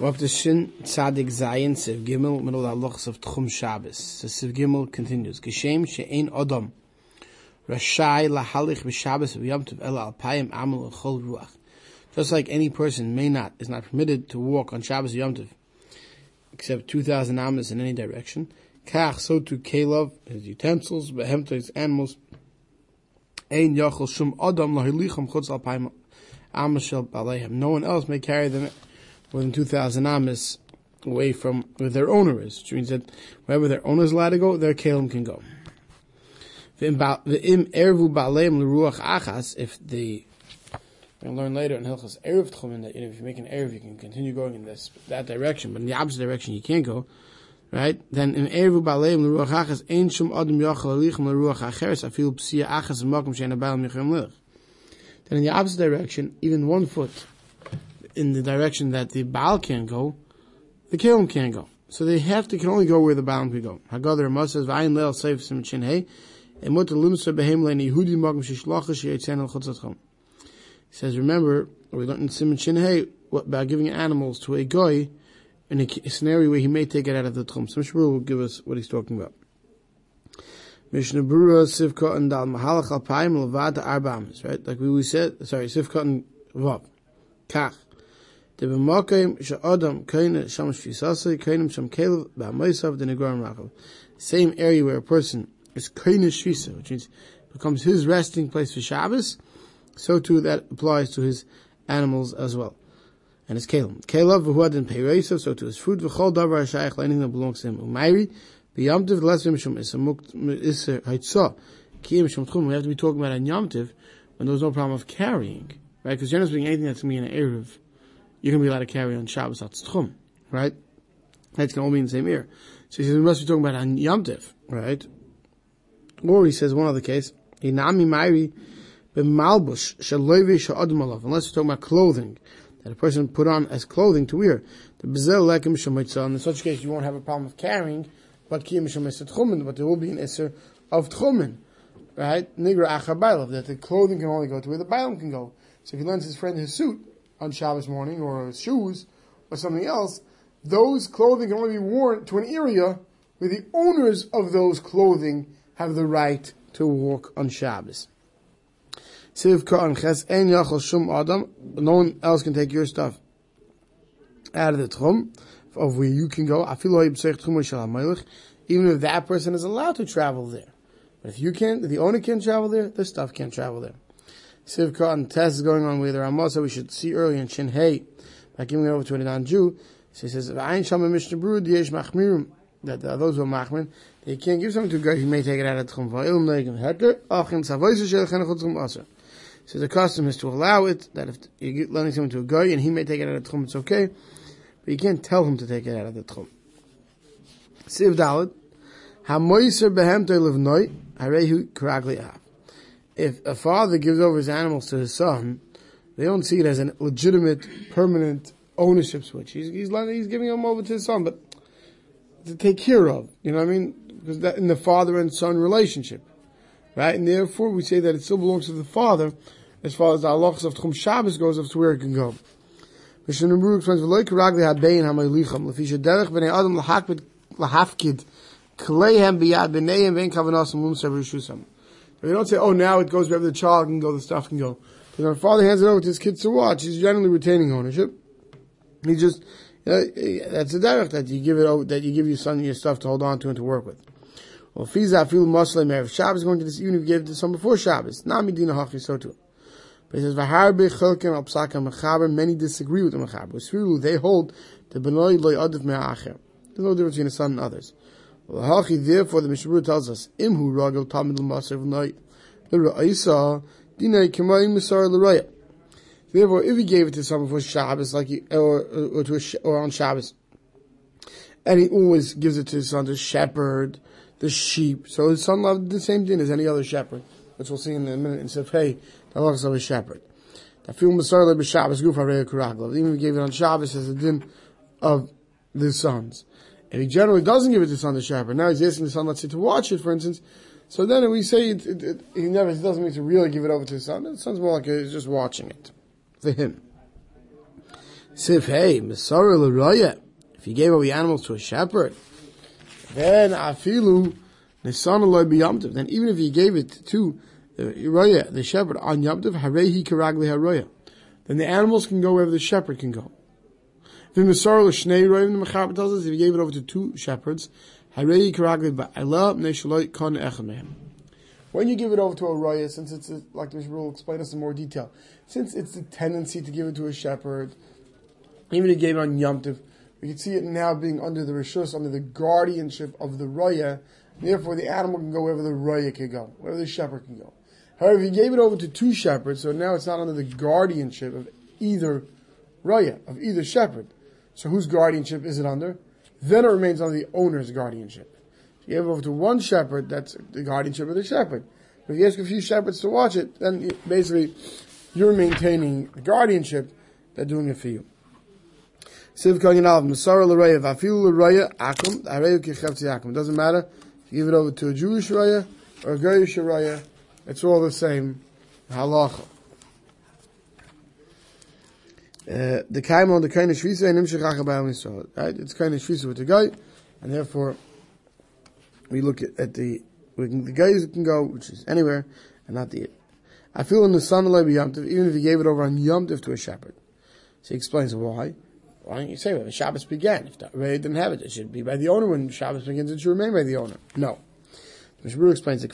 We're Shin Tzadik Zayin Siv Gimel middle halachas of Tchum Shabbos. So Siv Gimel continues. Geshem she'ein Odom Rashai lahalich b'Shabbos v'Yom Tov ela alpayim amel chol ruach. Just like any person may not, is not permitted to walk on Shabbos Yom Tov, except 2,000 amas in any direction. Kach, so to Kalov, his utensils, behemto, his animals. Ein yachol shum Odom lahilicham chutz alpayim amas shel. No one else may carry them more than 2,000 amas away from where their owner is, which means that wherever their owner is allowed to go, their kalim can go. If the we'll learn later in Hilchas Erev Tchumen that you know, if you make an Erev, you can continue going in this that direction, but in the opposite direction you can't go. Right? Then in Erev Baleim L'Ruach Achas Ein Shum Adam Yochel Alichem L'Ruach Acheres Afil Psia Achas Makom Shein Abayim Yichem Lich. Then in the opposite direction, even one foot in the direction that the Baal can't go, the Kalim can't go. So they have to can only go where the Baal can go. Haggadah Ramah says, "V'ayin leil seif sim chin hey, emut limsa behem lein Yehudi magam shishlacha sheyitzen al chutzatchom." He says, remember, we learned in Simon Chin hey about giving animals to a guy in a scenario where he may take it out of the tchum. So Mishmur will give us what he's talking about. Mishnah Brura Sivka and Dal Mahalach Alpaim Levada Arbamis, right? Like we said, sorry, Sivka and Vav. Kach. The b'makim she'adam kaina sham shvisasei kainim sham kelev the negorim rachav. Same area where a person is kaina shvisa, which means becomes his resting place for Shabbos, so too that applies to his animals as well. And his kelim. Kelev v'huadin peireisav, so to his food v'chol davar ha'shayach anything that belongs to him. Umayri, b'yamtiv l'esvim shum iser haitzah, kiyim shum. We have to be talking about a yamtiv when there's no problem of carrying, right? Because generally speaking, anything that's going to be an Erev, you're going to be allowed to carry on Shabbos that's Tchum, right? That's going to all be in the same ear. So he says, we must be talking about on Yom Tiv, right? Or he says, one other case, Inami Mairi b'malbush shaloivi sha'adum alav, unless you're talking about clothing that a person put on as clothing to wear. The bezel lekim shemitzah, in such case you won't have a problem of carrying, but kiyim shemitzah tchumen, but there will be an isser of tchumen, right? Nigra achabaylav, that the clothing can only go to where the bailam can go. So if he lends his friend his suit, on Shabbos morning or shoes or something else, those clothing can only be worn to an area where the owners of those clothing have the right to walk on Shabbos. No one else can take your stuff out of the tchum of where you can go. Even if that person is allowed to travel there. But if you can't, the owner can't travel there, the stuff can't travel there. Sivka and test going on with the Ramah, so we should see early in Shin Hey, by giving it over to a non-Jew. So he says, "V'ayin shama mishnah brud yesh machmirim." That uh, those who are machmir, they can't give something to a guy who may take it out of tchum. Va'ilm neigim heter achin savoyse shel chen chutz aser. So the custom is to allow it that if you're lending something to a guy and he may take it out of tchum, it's okay, but you can't tell him to take it out of the tchum. Siv Dalit, hamoyser behem to'lev noi harehu kragli av if a father gives over his animals to his son, they don't see it as a legitimate, permanent ownership switch. He's, he's, he's giving them over to his son, but to take care of. You know what I mean? Because that in the father and son relationship, right? And therefore, we say that it still belongs to the father, as far as the halachas of Tchum Shabbos goes, as to where it can go. Mishnah explains, "V'loy karagli habein hamaylicham lefisha derech b'nei adam lahakbid lahafkid kleihem biyad b'neihem v'en kavanas mum sever we don't say, oh, now it goes wherever the child can go, the stuff can go. Because when father hands it over to his kids to watch, he's generally retaining ownership. He just, you know, that's a direct that you give it over, that you give your son your stuff to hold on to and to work with. Well, Fiza feel Muslim Erev Shabbos going to this, even if you gave it to someone before Shabbos. Not Medina Hachi, so too. But he says, Vaharbe Chelkim al Psaka Mechaber, many disagree with the Mechaber. They hold the Benoi Loy Adif Me'acher. There's no difference between a son and others. Therefore, the Mishnah tells us, Imhu ragel tamid l'masar v'nait, l'ra'isa, dinay k'mayim misar l'raya. Therefore, if he gave it to someone for Shabbos, like he, or, or, to a, or on Shabbos, and he always gives it to his son to shepherd the sheep, so his son loved the same din as any other shepherd, which we'll see in a minute, and said, hey, the law of a shepherd. Even if he gave it on Shabbos as a din of the sons and he generally doesn't give it to the son to shepherd. Now he's asking the son, let's say, to watch it, for instance. So then we say it, it, it, he never he doesn't mean to really give it over to his son. The son's more like he's just watching it for him. Sif, hey, Masara L'Roya, if he gave away animals to a shepherd, then Afilu Nisan then even if he gave it to the Roya, the shepherd, on Yamtiv, Harehi Karagli Haroya, then the animals can go wherever the shepherd can go. The Masar L'Shnei Royim, the Mechaber tells us, if you gave it over to two shepherds, Harehi Karagli Ba'ala Neshaloi Kon Echamehem. When you give it over to a roya, since it's a, like the Mishnah will explain us in more detail, since it's the tendency to give it to a shepherd, even if he gave it on Yom Tov, we can see it now being under the rishus, under the guardianship of the roya. Therefore, the animal can go wherever the roya can go, wherever the shepherd can go. However, you gave it over to two shepherds, so now it's not under the guardianship of either roya, of either shepherd. So whose guardianship is it under? Then it remains under the owner's guardianship. If you give it over to one shepherd, that's the guardianship of the shepherd. But if you ask a few shepherds to watch it, then basically you're maintaining the guardianship, they're doing it for you. Doesn't matter if you give it over to a Jewish Raya or a Goyish Raya, it's all the same halacha. Uh, the kaim on the kind of shvisa and nimshach achabayim yisrael. Right? It's kind of shvisa with the guy, and therefore we look at, at the we can, the guys can go, which is anywhere, and not the. I feel in the sun Yom Tov, even if he gave it over on Yom Tov to a shepherd. So he explains why. Why don't you say when the Shabbos began? If the Ray didn't have it, it should be by the owner. When Shabbos begins, it should remain by the owner. No. Mishmur explains it.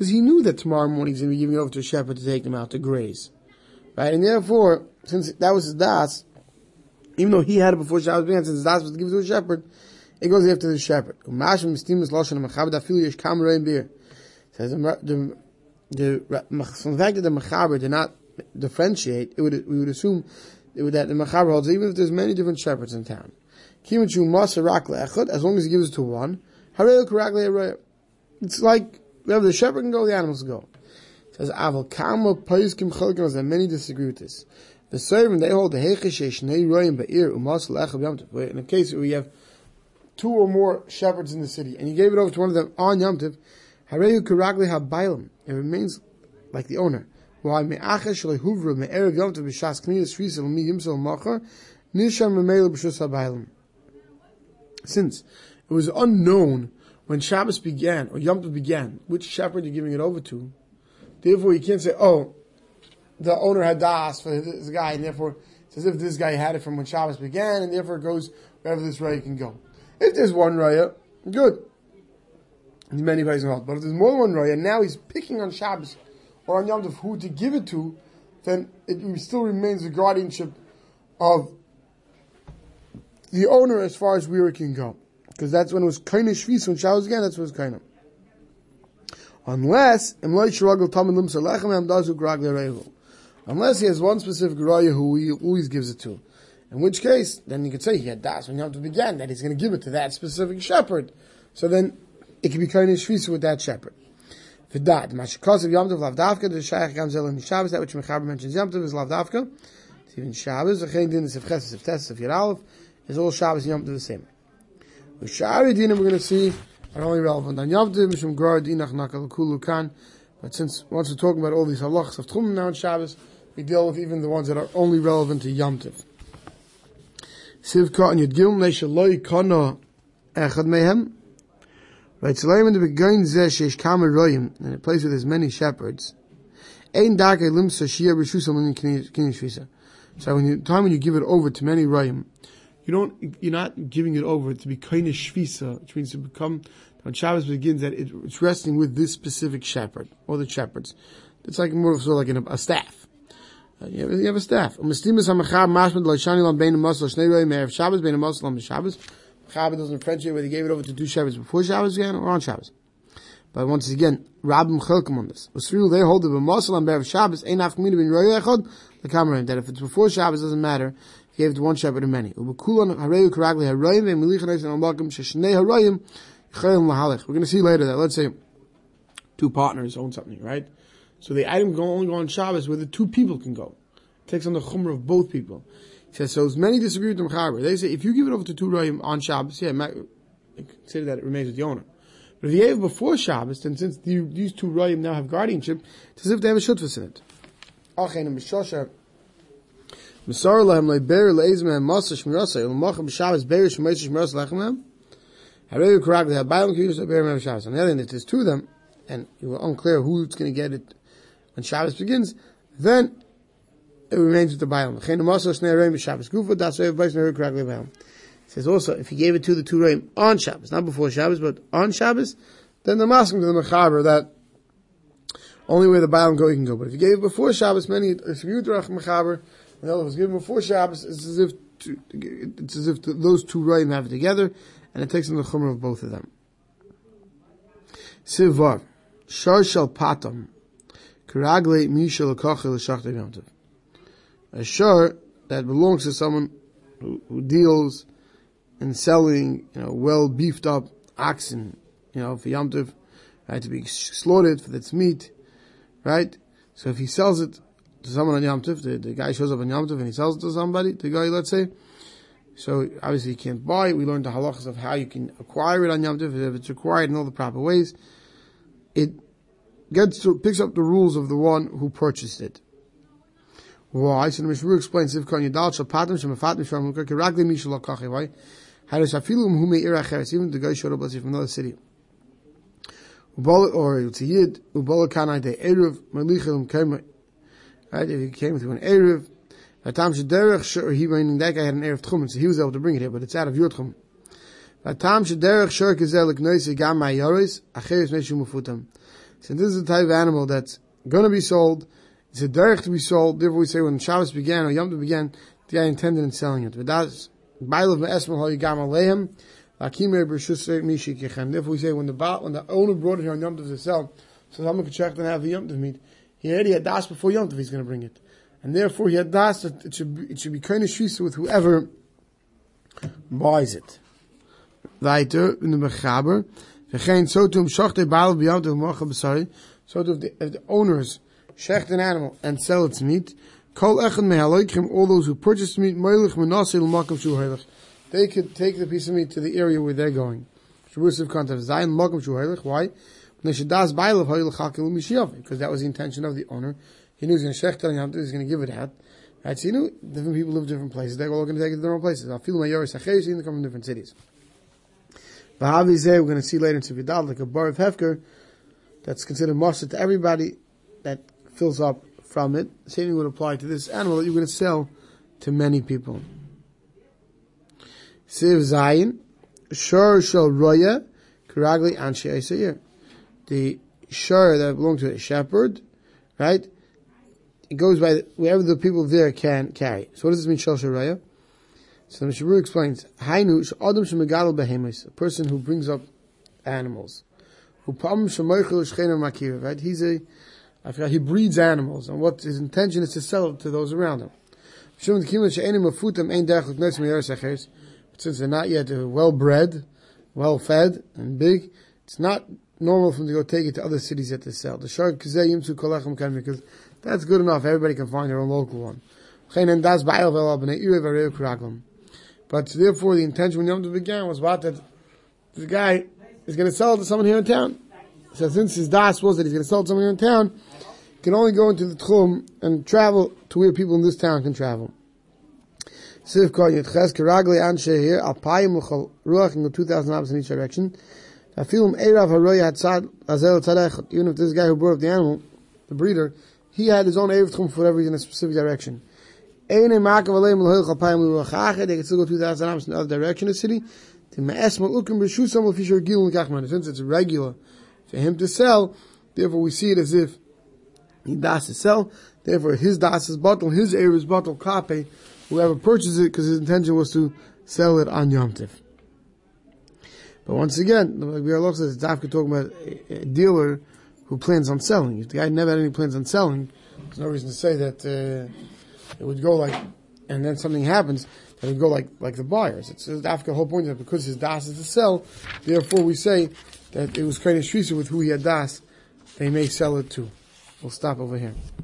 Because he knew that tomorrow morning he's going to be giving over to a shepherd to take them out to graze. Right? And therefore, since that was his das, even though he had it before Shabbos began, since his das was to give it to a shepherd, it goes after the shepherd. Says the the from the fact that the mechaber did not differentiate, it would we would assume that the mechaber holds even if there's many different shepherds in town. As long as he gives it to one, it's like wherever the shepherd can go, the animals go. It says aval kama paiskim chalkim. There many disagree with this. The servant they hold the hechesh nei royim ba'ir umas le'echad yamtiv. In a case where you have two or more shepherds in the city, and you gave it over to one of them on yamtiv, hareyu karagli habaylim. It remains like the owner. Why me'achesh lehuvra me'erev yamtiv b'shas kniyas shvisa l'mi yimsel machar nisham memele b'shus habaylim since it was unknown when Shabbos began or Yom Tov began, which shepherd you're giving it over to. Therefore, you can't say, "Oh, the owner had das for this guy," and therefore it's as if this guy had it from when Shabbos began, and therefore it goes wherever this raya can go. If there's one raya, good. There's many ways involved, but if there's more than one raya, now he's picking on Shabbos or on Yom Tov who to give it to, then it still remains the guardianship of the owner as far as where it can go. Because that's when it was of shvis, when Shabbos again, that's when it was of. Unless, unless he has one specific raya who he always gives it to. In which case, then you could say he had das when Yom Tov began, that he's going to give it to that specific shepherd. So then, it can be of shvis with that shepherd. V'dad, mashikos of Yom Tov lavdavka, the shayach gamzel and Shabbos, that which Mechaber mentions Yom Tov is lavdavka. Even Shabbos, v'chein din is if ches, if tes, if yiralef, is all Shabbos Yom Tov the same. With Shari Dinim, we're going to see are only relevant on Tov, Mishum Gra Dinach Nakal Kulu Kan. But since once we're talking about all these halachas of Tchum now on Shabbos, we deal with even the ones that are only relevant to Yom Tov. Sivka and Yud Gil Neshaloi Kana Echad Mehem. So in the beginning zeh sheish kama royim, in a place where there's many shepherds. Ein darke limsa shia b'shusam in kini shvisa. So when you, time when you give it over to many royim, you don't, you're not giving it over to be kind of shvisa, which means to become, when Shabbos begins, that it, it's resting with this specific shepherd, or the shepherds. It's like more of sort of like a, a staff. Uh, you, have, you have a staff. Shabbos Shabbos doesn't differentiate whether he gave it over to two Shabbos before Shabbos again or on Shabbos. But once again, Rabbim Chelkim on this. Usriu, they hold the B'masal on Be'er Shabbos, ain't half community bin Roy the Kamarin, that if it's before Shabbos, doesn't matter, gave to one shepherd or many. We're going to see later that, let's say, two partners own something, right? So the item can only go on Shabbos where the two people can go. It takes on the chumrah of both people. He says, so as many disagree with the Mechaber. They say, if you give it over to two Royim on Shabbos, yeah, consider that it remains with the owner. But if you gave before Shabbos, then since the, these two Royim now have guardianship, it's as if they have a shutfus in it. Misar lahem leiber leizmem masa shmirasa ulmacham b'Shabbos beir shmeisa shmirasa lechemem. Harei correct they have Bailam Kiyus beir mem Shabbos. On the other hand, if there's two of them, and it was unclear who's going to get it when Shabbos begins, then it remains with the Bailam. Chen masa shnei reim b'Shabbos gufa das way of Bais Harei correct Bailam. It says also if he gave it to the two reim on Shabbos, not before Shabbos, but on Shabbos, then the masking to the mechaber that only where the Bailam go, he can go. But if you gave it before Shabbos, many, if you drach mechaber, when it was given before Shabbos, it's as if, to, it's as if those two Rayim have it together, and it takes in the chumrah of both of them. Sivar, Shar Shal Patam, Karagle Misha Lakacha L'Shachta Yomtiv. A shar that belongs to someone who, who deals in selling, you know, well beefed up oxen, you know, for Yomtiv, right, to be slaughtered for its meat, right? So if he sells it to someone on Yom Tov, the, the guy shows up on Yom Tov and he sells it to somebody, the guy, let's say, so obviously you can't buy it. We learned the halachas of how you can acquire it on Yom Tov, if it's acquired in all the proper ways. It gets to, picks up the rules of the one who purchased it. Why? So the Mishmur explains, if kan yadal shal patim shem afatim mishal akachi, why? How does afilum hu me'ir acheres, even the guy showed up, let's say, from another city or kanai de right, if he came through an eruv, Vatam shederech shur, he meaning that guy had an eruv tchum, so he was able to bring it here, but it's out of your tchum. Vatam shederech shur kizel l'knoisi gam ma'yoris, acheres meshu mufutam. So this is the type of animal that's gonna be sold, it's a derech to be sold, therefore we say when the Shabbos began, or Yom Tov began, the guy intended in selling it. But that's, Bailav me'esmel ho yigam aleim, Therefore, we say when the when the owner brought it here on Yom Tov to sell, so someone could check and have the Yom Tov meat. He already had das before Yom Tov. He's going to bring it, and therefore he had das that it should be, it should be kind of shisa with whoever buys it. Later in the mechaber, v'chein so to shachte baal b'yom tov mocha b'sari. So the, if the owners shecht an animal and sell its meat, kol echad mehaloikim all those who purchase meat moilich menaseh l'makam shu they could take the piece of meat to the area where they're going. Why? Because that was the intention of the owner. He knew he was going to shech Yom he's going to give it out. Right? So you knew different people live different places. They're all going to take it to their own places. I feel my yoris acheres, they come from different cities. We're going to see later in Sividal, like a bar of Hefker, that's considered mustard to everybody that fills up from it. The same thing would apply to this animal that you're going to sell to many people. Siv Zayin, Shur Shal Roya, Karagli Anshe Eisayir. The shur that belongs to a shepherd, right? It goes by wherever the people there can carry. So what does this mean, Shal Roya? So the Mishabur explains, Hainu Adam Shemagadal Behemis, a person who brings up animals. Right? He's a, I forgot, he breeds animals, and what his intention is to sell to those around him since they're not yet well bred, well fed, and big, it's not normal for them to go take it to other cities yet to sell. The shark because that's good enough. Everybody can find their own local one. But therefore, the intention when Yom Tov began was about that the guy is going to sell to someone here in town. So since his das was that he's going to sell to someone here in town, he can only go into the tchum and travel to where people in this town can travel. Siv Kor Yitches Keragli Anshe here Alpayim Luchal Ruach in the two thousand hours in each direction. Even if this guy who brought up the animal, the breeder, he had his own Erev Tchum for whatever in a specific direction. They could still go two thousand hours in the other direction of the city. Since it's regular for him to sell, therefore we see it as if he das to sell. Therefore his das is bottle, his Erev is bottle kape whoever purchases it because his intention was to sell it on Yom Tiv. But once again, like we are Dafka talking about a, a, dealer who plans on selling. If the guy never had any plans on selling, there's no reason to say that uh, it would go like, and then something happens, that would go like like the buyers. It's the whole point is that because his das is to sell, therefore we say that it was kind of with who he had das, they may sell it to. We'll stop over here.